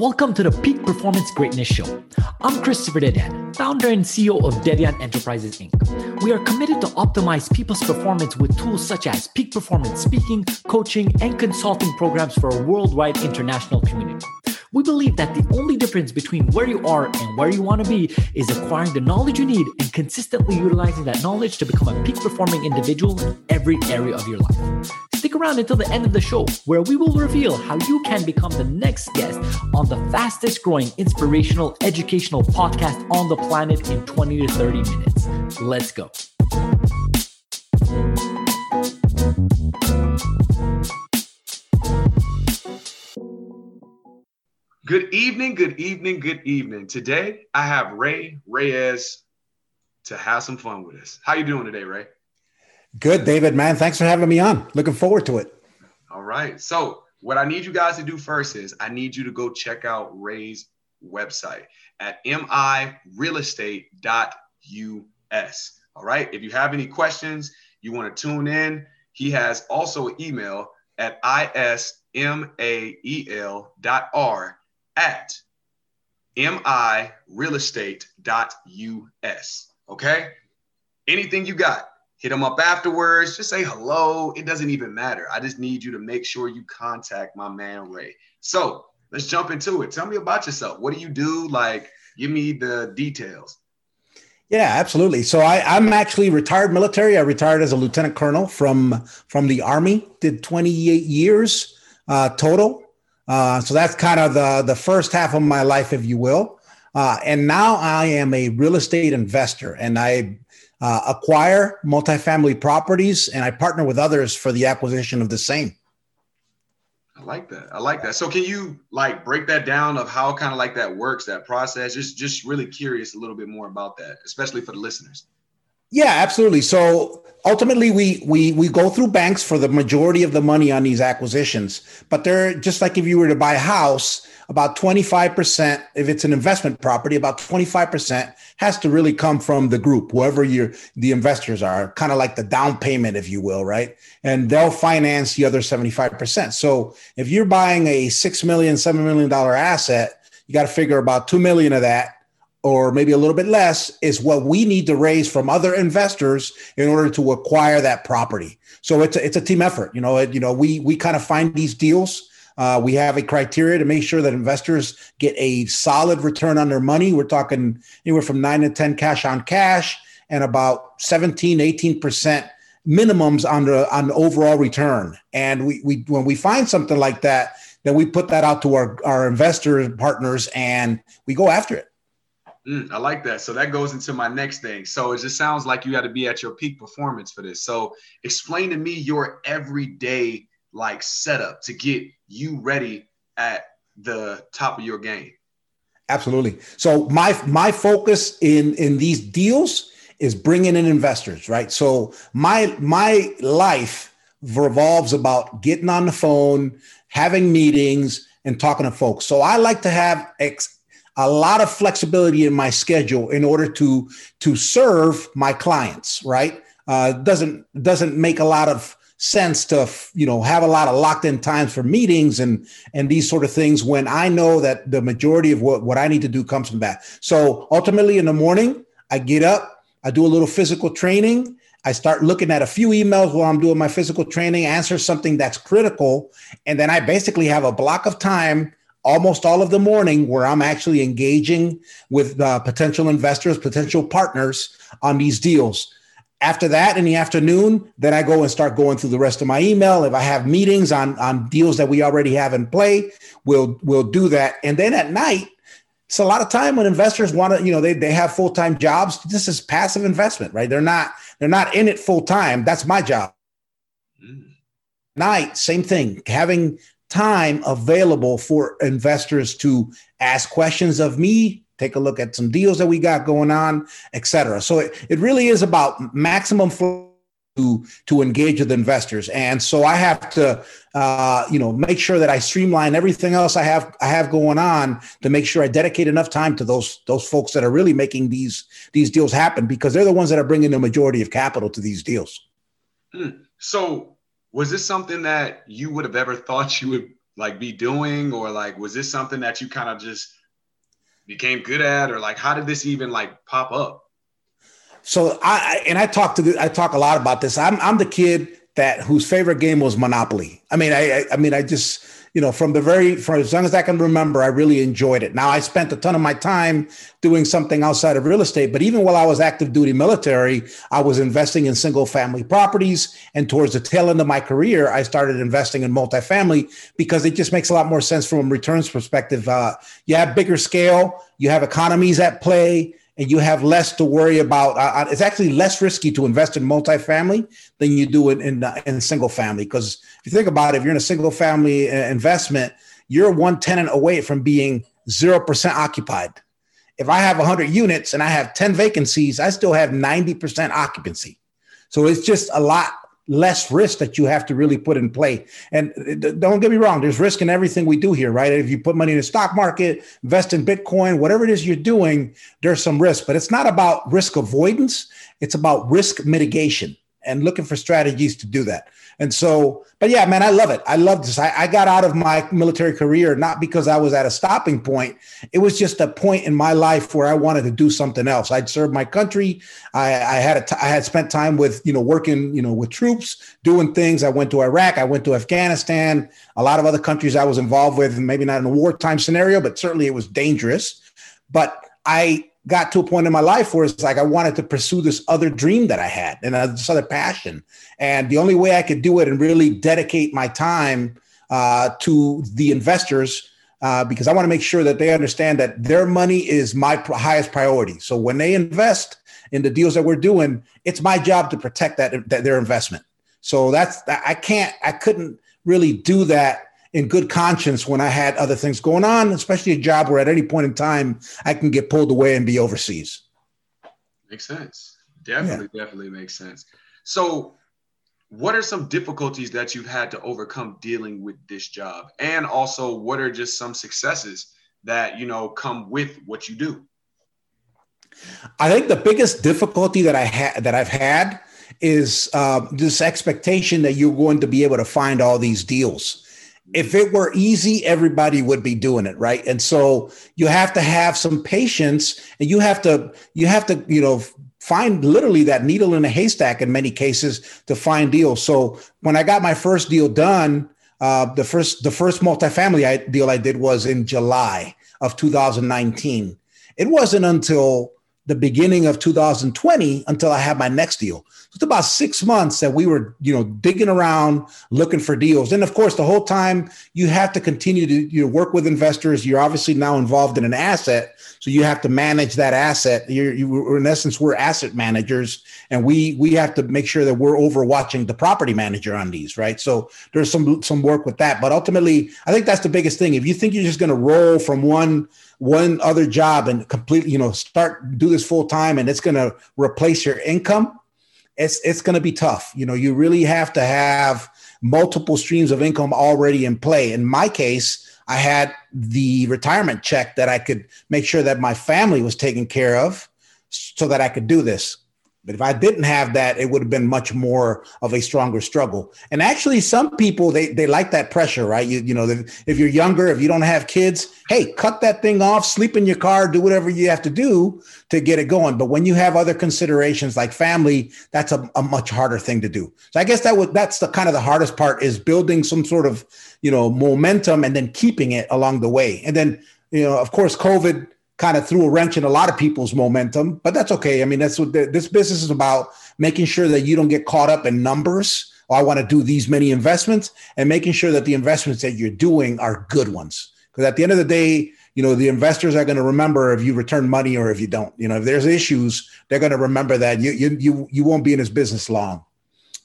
Welcome to the Peak Performance Greatness Show. I'm Christopher Dedian, founder and CEO of Dedian Enterprises Inc. We are committed to optimize people's performance with tools such as peak performance speaking, coaching, and consulting programs for a worldwide international community. We believe that the only difference between where you are and where you want to be is acquiring the knowledge you need and consistently utilizing that knowledge to become a peak performing individual in every area of your life. Stick around until the end of the show, where we will reveal how you can become the next guest on the fastest growing inspirational educational podcast on the planet in 20 to 30 minutes. Let's go. Good evening, good evening, good evening. Today I have Rey Reyes to have some fun with us. How you doing today, Rey? Good, David, man. Thanks for having me on. Looking forward to it. All right. So, what I need you guys to do first is I need you to go check out Rey's website at mirealestate.us. All right. If you have any questions, you want to tune in, he has also an email at ismael.r at mirealestate.us. Okay. Anything you got, hit them up afterwards. Just say hello. It doesn't even matter. I just need you to make sure you contact my man Rey. So let's jump into it. Tell me about yourself. What do you do? Like, give me the details. Yeah, absolutely. So I, I'm actually retired military. I retired as a lieutenant colonel from from the army. Did 28 years uh, total. Uh, so that's kind of the the first half of my life, if you will. Uh, and now I am a real estate investor, and I uh, acquire multifamily properties, and I partner with others for the acquisition of the same. I like that. I like that. So can you like break that down of how kind of like that works, that process? Just just really curious a little bit more about that, especially for the listeners. Yeah, absolutely. So ultimately we we we go through banks for the majority of the money on these acquisitions, but they're just like if you were to buy a house, about 25% if it's an investment property, about 25% has to really come from the group, whoever your the investors are, kind of like the down payment if you will, right? And they'll finance the other 75%. So if you're buying a 6 million, 7 million dollar asset, you got to figure about 2 million of that or maybe a little bit less is what we need to raise from other investors in order to acquire that property. So it's a, it's a team effort. You know, it, you know, we we kind of find these deals. Uh, we have a criteria to make sure that investors get a solid return on their money. We're talking anywhere from nine to 10 cash on cash and about 17, 18% minimums on the on the overall return. And we, we when we find something like that, then we put that out to our, our investor partners and we go after it. Mm, I like that. So that goes into my next thing. So it just sounds like you got to be at your peak performance for this. So explain to me your everyday like setup to get you ready at the top of your game. Absolutely. So my my focus in in these deals is bringing in investors, right? So my my life revolves about getting on the phone, having meetings, and talking to folks. So I like to have ex- a lot of flexibility in my schedule in order to to serve my clients right? Uh, doesn't doesn't make a lot of sense to you know have a lot of locked in times for meetings and and these sort of things when i know that the majority of what, what i need to do comes from that. So ultimately in the morning i get up i do a little physical training I start looking at a few emails while I'm doing my physical training, answer something that's critical, and then I basically have a block of time almost all of the morning where I'm actually engaging with uh, potential investors, potential partners on these deals. After that, in the afternoon, then I go and start going through the rest of my email. If I have meetings on on deals that we already have in play, we'll we'll do that. And then at night, it's a lot of time when investors want to, you know, they, they have full time jobs. This is passive investment, right? They're not they're not in it full time. That's my job. Mm. Night, same thing. Having time available for investors to ask questions of me take a look at some deals that we got going on etc so it, it really is about maximum flow to to engage with investors. And so i have to uh, you know make sure that i streamline everything else i have i have going on to make sure i dedicate enough time to those those folks that are really making these these deals happen because they're the ones that are bringing the majority of capital to these deals. Hmm. so was this something that you would have ever thought you would like be doing, or like was this something that you kind of just became good at, or like how did this even like pop up? So I and I talk to the, I talk a lot about this. I'm I'm the kid that whose favorite game was Monopoly. I mean, I I, I mean, I just you know, from the very, from as long as I can remember, I really enjoyed it. Now, I spent a ton of my time doing something outside of real estate, but even while I was active duty military, I was investing in single family properties. And towards the tail end of my career, I started investing in multifamily because it just makes a lot more sense from a returns perspective. Uh, you have bigger scale, you have economies at play and you have less to worry about. Uh, uh, it's actually less risky to invest in multifamily than you do in in, uh, in single family. Because if you think about it, if you're in a single family uh, investment, you're one tenant away from being zero percent occupied. If I have 100 units and I have 10 vacancies, I still have 90% occupancy. So it's just a lot less risk that you have to really put in play. And uh, don't get me wrong, there's risk in everything we do here, right? If you put money in the stock market, invest in Bitcoin, whatever it is you're doing, there's some risk, but it's not about risk avoidance, it's about risk mitigation and looking for strategies to do that. And so, but yeah, man, I love it. I love this. I, I, got out of my military career not because I was at a stopping point. It was just a point in my life where I wanted to do something else. I'd served my country. I, I had a t- I had spent time with you know working you know with troops, doing things. I went to Iraq. I went to Afghanistan. A lot of other countries I was involved with. Maybe not in a wartime scenario, but certainly it was dangerous. But I got to a point in my life where it's like I wanted to pursue this other dream that I had and uh, this other passion. And the only way I could do it and really dedicate my time uh, to the investors, uh, because I want to make sure that they understand that their money is my pr- highest priority. So when they invest in the deals that we're doing, it's my job to protect that, that their investment. So that's I can't I couldn't really do that in good conscience when I had other things going on, especially a job where at any point in time I can get pulled away and be overseas. Makes sense. Definitely, yeah. definitely makes sense. So, what are some difficulties that you've had to overcome dealing with this job? And also, what are just some successes that, you know, come with what you do? I think the biggest difficulty that I had that I've had is uh, this expectation that you're going to be able to find all these deals if it were easy, everybody would be doing it, right? And so you have to have some patience and you have to, you have to, you know, find literally that needle in a haystack in many cases to find deals. So when I got my first deal done, uh, the first the first multifamily I, deal I did was in July of 2019. It wasn't until the beginning of 2020 until I had my next deal. It's about six months that we were, you know, digging around looking for deals. And of course, the whole time you have to continue to you know, work with investors. You're obviously now involved in an asset, so you have to manage that asset. You're, you, in essence, we're asset managers, and we we have to make sure that we're overwatching the property manager on these, right? So there's some some work with that. But ultimately, I think that's the biggest thing. If you think you're just going to roll from one one other job and completely, you know, start do this full time and it's going to replace your income, it's it's going to be tough. You know, you really have to have multiple streams of income already in play. In my case, I had the retirement check that I could make sure that my family was taken care of so that I could do this. But if I didn't have that, it would have been much more of a stronger struggle. And actually, some people they they like that pressure, right? You you know, if you're younger, if you don't have kids, hey, cut that thing off, sleep in your car, do whatever you have to do to get it going. But when you have other considerations like family, that's a, a much harder thing to do. So I guess that would that's the kind of the hardest part is building some sort of you know momentum and then keeping it along the way. And then you know, of course, COVID kind of threw a wrench in a lot of people's momentum, but that's okay. I mean, that's what this business is about making sure that you don't get caught up in numbers. Oh, I want to do these many investments and making sure that the investments that you're doing are good ones. Because at the end of the day, you know, the investors are going to remember if you return money or if you don't. You know, if there's issues, they're going to remember that you you you, you won't be in this business long.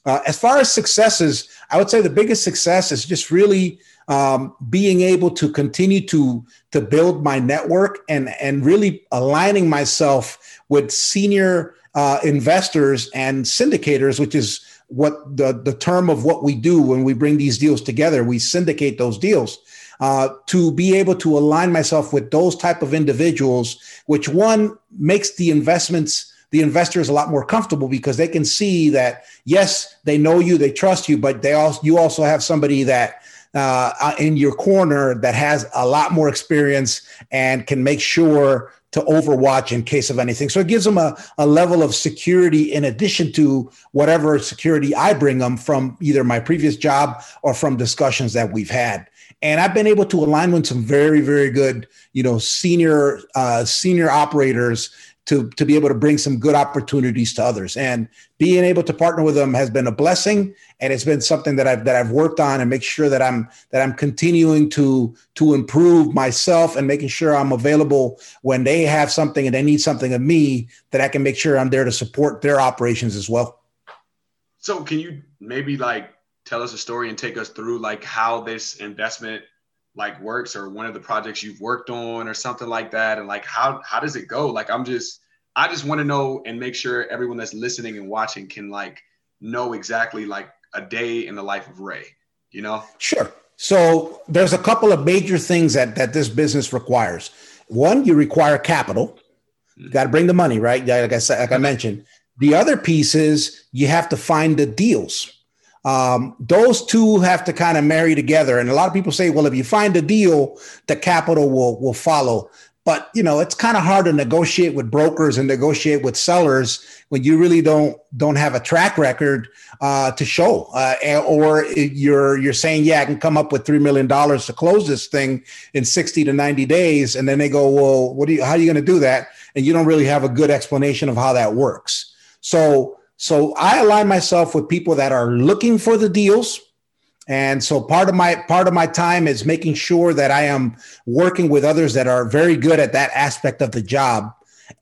Uh, as far as successes, I would say the biggest success is just really um, being able to continue to to build my network and and really aligning myself with senior uh, investors and syndicators, which is what the the term of what we do when we bring these deals together. We syndicate those deals. Uh, to be able to align myself with those type of individuals, which one makes the investments the investors a lot more comfortable because they can see that yes, they know you, they trust you, but they also you also have somebody that uh, in your corner that has a lot more experience and can make sure to overwatch in case of anything. So it gives them a, a level of security in addition to whatever security I bring them from either my previous job or from discussions that we've had. And I've been able to align with some very, very good, you know, senior uh, senior operators to to be able to bring some good opportunities to others. And being able to partner with them has been a blessing, and it's been something that I've that I've worked on and make sure that I'm that I'm continuing to to improve myself and making sure I'm available when they have something and they need something of me that I can make sure I'm there to support their operations as well. So can you maybe like tell us a story and take us through like how this investment like works or one of the projects you've worked on or something like that? And like how how does it go? Like i'm just i just want to know and make sure everyone that's listening and watching can like know exactly like a day in the life of Rey you know? Sure. So there's a couple of major things that that this business requires. One you require capital. You got to bring the money right? Like i said like i mm-hmm. mentioned. The other piece is you have to find the deals um, those two have to kind of marry together. And a lot of people say, well, if you find a deal, the capital will will follow. But you know, it's kind of hard to negotiate with brokers and negotiate with sellers when you really don't don't have a track record uh, to show, uh, or you're you're saying, yeah, I can come up with three million dollars to close this thing in sixty to ninety days, and then they go, well, what do you? How are you going to do that? And you don't really have a good explanation of how that works. So so I align myself with people that are looking for the deals. And so part of my part of my time is making sure that I am working with others that are very good at that aspect of the job.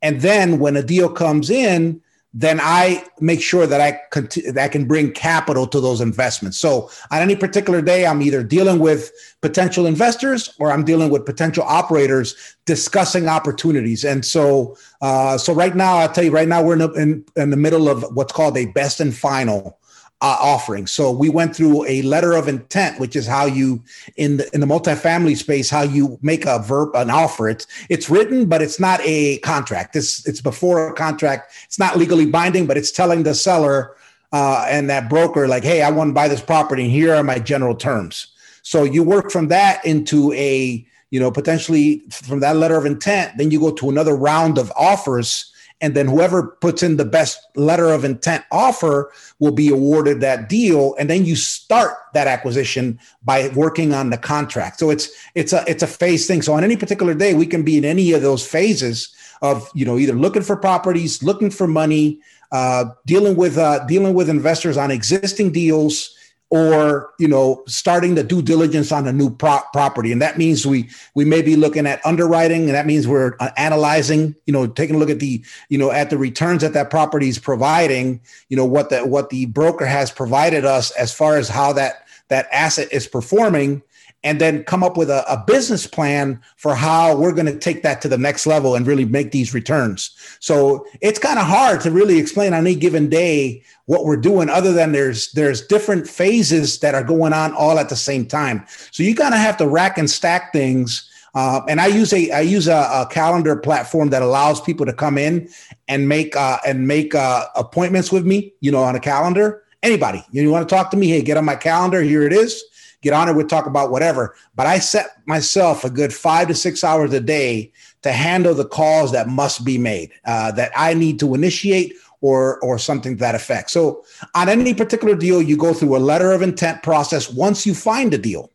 And then when a deal comes in, then I make sure that I, that I can bring capital to those investments. So on any particular day, I'm either dealing with potential investors or I'm dealing with potential operators discussing opportunities. And so, uh, so right now, I'll tell you right now, we're in, in, in the middle of what's called a best and final uh, offering. So we went through a letter of intent, which is how you in the in the multifamily space, how you make a verb an offer. It's it's written, but it's not a contract. It's it's before a contract. It's not legally binding, but it's telling the seller uh, and that broker like, hey, I want to buy this property, and here are my general terms. So you work from that into a you know potentially from that letter of intent, then you go to another round of offers and then whoever puts in the best letter of intent offer will be awarded that deal. And then you start that acquisition by working on the contract. So it's it's a it's a phase thing. So on any particular day we can be in any of those phases of you know either looking for properties looking for money uh, dealing with uh, dealing with investors on existing deals or you know starting the due diligence on a new pro- property. And that means we we may be looking at underwriting and that means we're uh, analyzing you know taking a look at the you know at the returns that that property is providing you know what that what the broker has provided us as far as how that that asset is performing and then come up with a, a business plan for how we're going to take that to the next level and really make these returns. So it's kind of hard to really explain on any given day what we're doing, other than there's there's different phases that are going on all at the same time. So you kind of have to rack and stack things. Uh, and I use a I use a, a, calendar platform that allows people to come in and make uh, and make uh, appointments with me. You know, on a calendar. Anybody you want to talk to me? Hey, get on my calendar. Here it is get on it, we'll talk about whatever. But I set myself a good five to six hours a day to handle the calls that must be made, uh, that I need to initiate or or something to that effect. So on any particular deal, you go through a letter of intent process once you find a deal,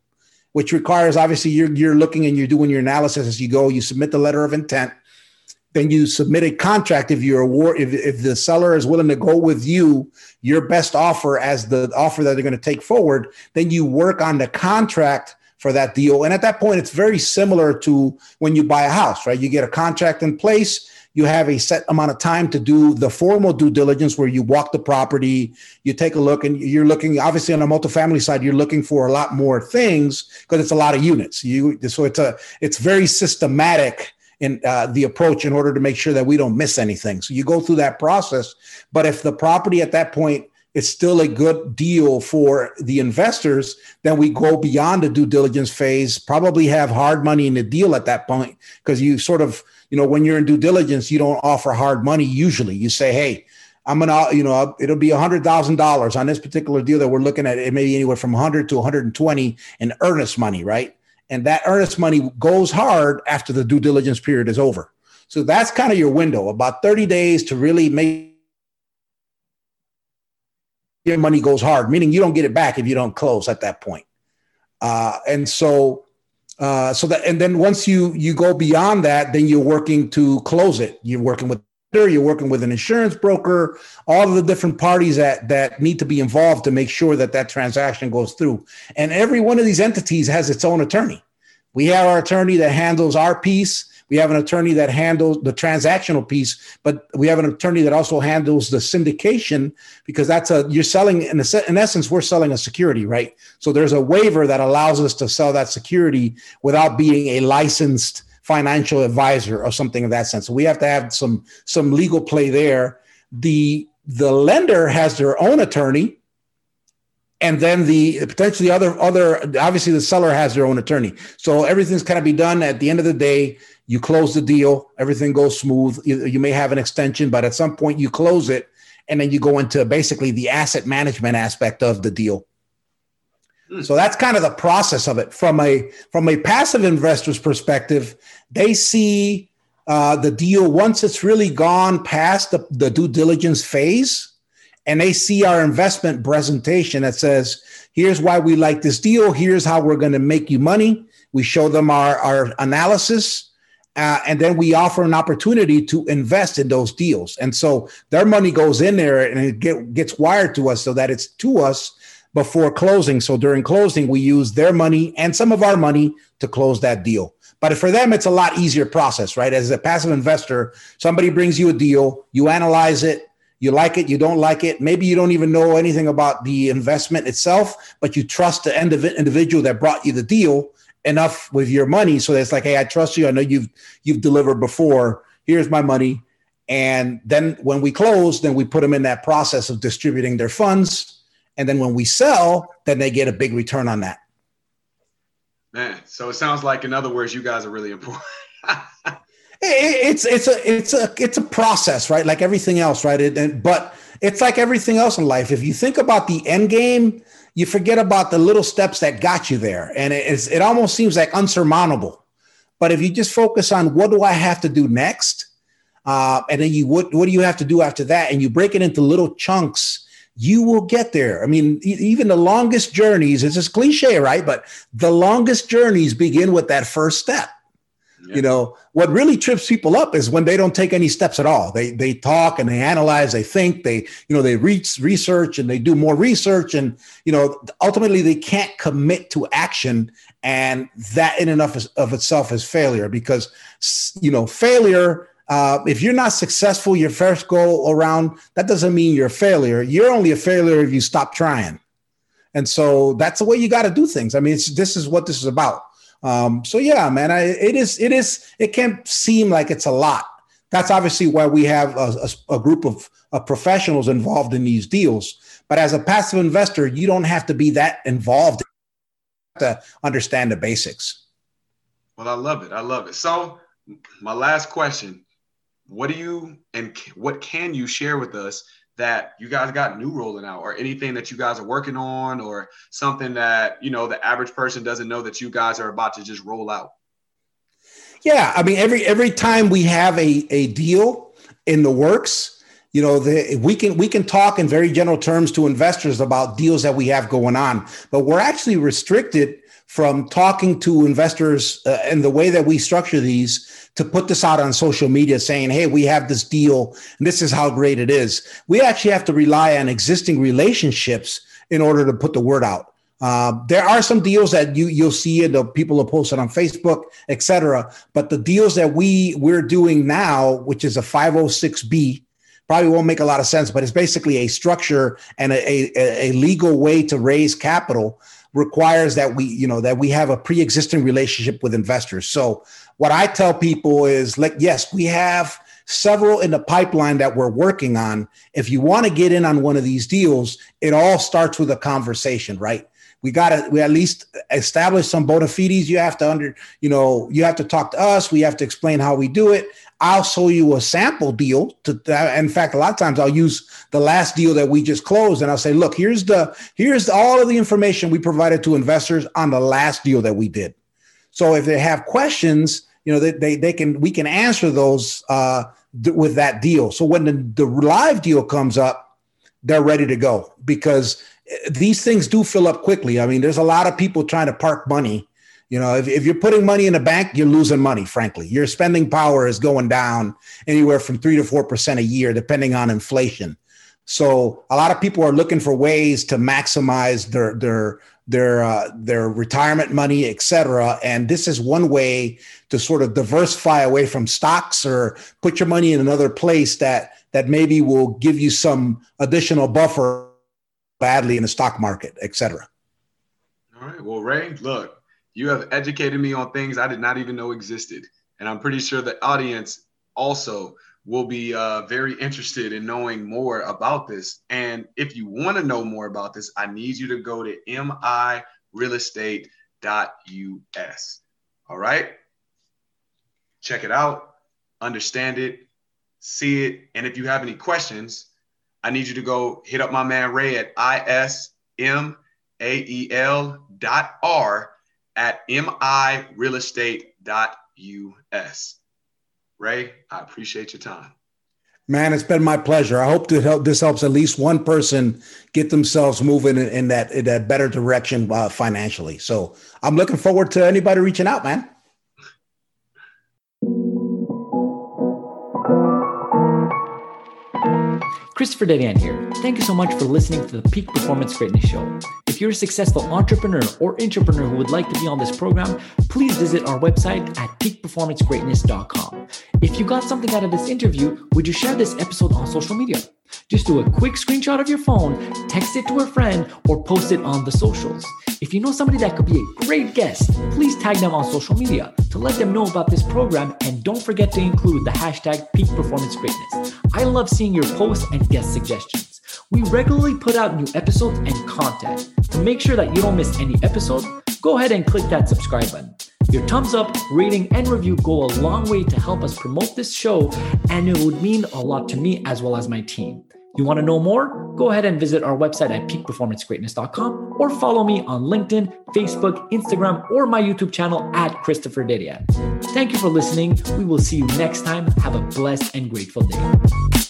which requires obviously you're you're looking and you're doing your analysis as you go. You submit the letter of intent then you submit a contract. If you're award if, if the seller is willing to go with you your best offer as the offer that they're going to take forward then you work on the contract for that deal. And at that point it's very similar to when you buy a house right? You get a contract in place. You have a set amount of time to do the formal due diligence where you walk the property you take a look and you're looking obviously on a multifamily side you're looking for a lot more things because it's a lot of units. You so it's a it's very systematic in uh, the approach in order to make sure that we don't miss anything. So you go through that process. But if the property at that point is still a good deal for the investors, then we go beyond the due diligence phase, probably have hard money in the deal at that point because you sort of, you know, when you're in due diligence, you don't offer hard money usually. You say, hey, I'm gonna, you know, it'll be a hundred thousand dollars on this particular deal that we're looking at. It may be anywhere from 100 to 120 in earnest money, right? And that earnest money goes hard after the due diligence period is over. So that's kind of your window, about 30 days to really make your money goes hard, meaning you don't get it back if you don't close at that point. Uh, and so, uh, so that, and then once you you go beyond that, then you're working to close it. You're working with you're working with an insurance broker, all of the different parties that that need to be involved to make sure that that transaction goes through. And every one of these entities has its own attorney. We have our attorney that handles our piece. We have an attorney that handles the transactional piece, but we have an attorney that also handles the syndication because that's a you're selling in, a, in essence we're selling a security, right? So there's a waiver that allows us to sell that security without being a licensed financial advisor or something of that sense. So we have to have some some legal play there. The the lender has their own attorney and then the potentially other other obviously the seller has their own attorney so everything's kind of be done at the end of the day you close the deal, everything goes smooth. You, you, may have an extension, but at some point you close it, and then you go into basically the asset management aspect of the deal. Hmm. So that's kind of the process of it. From a from a passive investor's perspective, they see uh, the deal once it's really gone past the, the due diligence phase, and they see our investment presentation that says, "Here's why we like this deal. Here's how we're going to make you money." We show them our our analysis uh, and then we offer an opportunity to invest in those deals. And so their money goes in there and it get, gets wired to us so that it's to us before closing. So during closing, we use their money and some of our money to close that deal. But for them, it's a lot easier process, right? As a passive investor, somebody brings you a deal, you analyze it, you like it, you don't like it. Maybe you don't even know anything about the investment itself, but you trust the individual that brought you the deal enough with your money so it's like, hey, I trust you. I know you've you've delivered before. Here's my money. And then when we close, then we put them in that process of distributing their funds. And then when we sell, then they get a big return on that. Man, so it sounds like, in other words, you guys are really important. it's it's a it's a it's a process, right? Like everything else, right? It, but it's like everything else in life. If you think about the end game, you forget about the little steps that got you there. And it, it almost seems like unsurmountable. But if you just focus on what do I have to do next? Uh, and then you what, what do you have to do after that? And you break it into little chunks, you will get there. I mean, even the longest journeys, it's just cliche, right? But the longest journeys begin with that first step. Yeah. You know, what really trips people up is when they don't take any steps at all. They they talk and they analyze, they think, they you know they reach research and they do more research, and you know ultimately they can't commit to action, and that in and of, of itself is failure because you know failure. Uh, if you're not successful your first go around, that doesn't mean you're a failure. You're only a failure if you stop trying. And so that's the way you got to do things. I mean, this is what this is about. Um, so yeah, man, I, it is, it is, it can seem like it's a lot. That's obviously why we have a, a, a group of, of professionals involved in these deals. But as a passive investor, you don't have to be that involved to understand the basics. Well, I love it. I love it. So, my last question: What do you and what can you share with us that you guys got new rolling out or anything that you guys are working on or something that you know the average person doesn't know that you guys are about to just roll out? Yeah i mean every every time we have a, a deal in the works you know the, we can we can talk in very general terms to investors about deals that we have going on but we're actually restricted from talking to investors uh, and the way that we structure these to put this out on social media saying, hey, we have this deal and this is how great it is. We actually have to rely on existing relationships in order to put the word out. Uh, there are some deals that you you'll see it, the people are posted on Facebook, etc. But the deals that we we're doing now, which is a 506b, probably won't make a lot of sense, but it's basically a structure and a, a, a legal way to raise capital requires that we, you know, that we have a pre-existing relationship with investors. So what I tell people is like, yes, we have several in the pipeline that we're working on. If you want to get in on one of these deals, it all starts with a conversation, right? We got to we at least establish some bona fides. You have to under, you know, you have to talk to us. We have to explain how we do it. I'll show you a sample deal. To in fact, a lot of times I'll use the last deal that we just closed, and I'll say, look, here's the here's all of the information we provided to investors on the last deal that we did. So if they have questions, you know, they they, they can we can answer those uh, th- with that deal. So when the, the live deal comes up, they're ready to go because these things do fill up quickly. I mean, there's a lot of people trying to park money you know, if, if you're putting money in a bank, you're losing money, frankly. Your spending power is going down anywhere from three to 4% a year, depending on inflation. So a lot of people are looking for ways to maximize their, their, their, uh, their retirement money, et cetera. And this is one way to sort of diversify away from stocks or put your money in another place that, that maybe will give you some additional buffer badly in the stock market, et cetera. All right. Well, Rey, look, you have educated me on things I did not even know existed. And I'm pretty sure the audience also will be uh, very interested in knowing more about this. And if you want to know more about this, I need you to go to mirealestate.us. All right? Check it out, understand it, see it. And if you have any questions, I need you to go hit up my man Rey at ismael dot r at mirealestate.us. Rey, I appreciate your time. Man, it's been my pleasure. I hope to help, this helps at least one person get themselves moving in, in that in that better direction uh, financially. So I'm looking forward to anybody reaching out, man. Christopher Dedian here. Thank you so much for listening to the Peak Performance Greatness Show. If you're a successful entrepreneur or entrepreneur who would like to be on this program, please visit our website at peakperformancegreatness.com. If you got something out of this interview, would you share this episode on social media? Just do a quick screenshot of your phone, text it to a friend, or post it on the socials. If you know somebody that could be a great guest, please tag them on social media to let them know about this program and don't forget to include the hashtag peak performance greatness. I love seeing your posts and guest suggestions. We regularly put out new episodes and content. To make sure that you don't miss any episode, go ahead and click that subscribe button. Your thumbs up, rating, and review go a long way to help us promote this show, and it would mean a lot to me as well as my team. You want to know more? Go ahead and visit our website at peakperformancegreatness.com or follow me on LinkedIn, Facebook, Instagram, or my YouTube channel at Christopher Dedian. Thank you for listening. We will see you next time. Have a blessed and grateful day.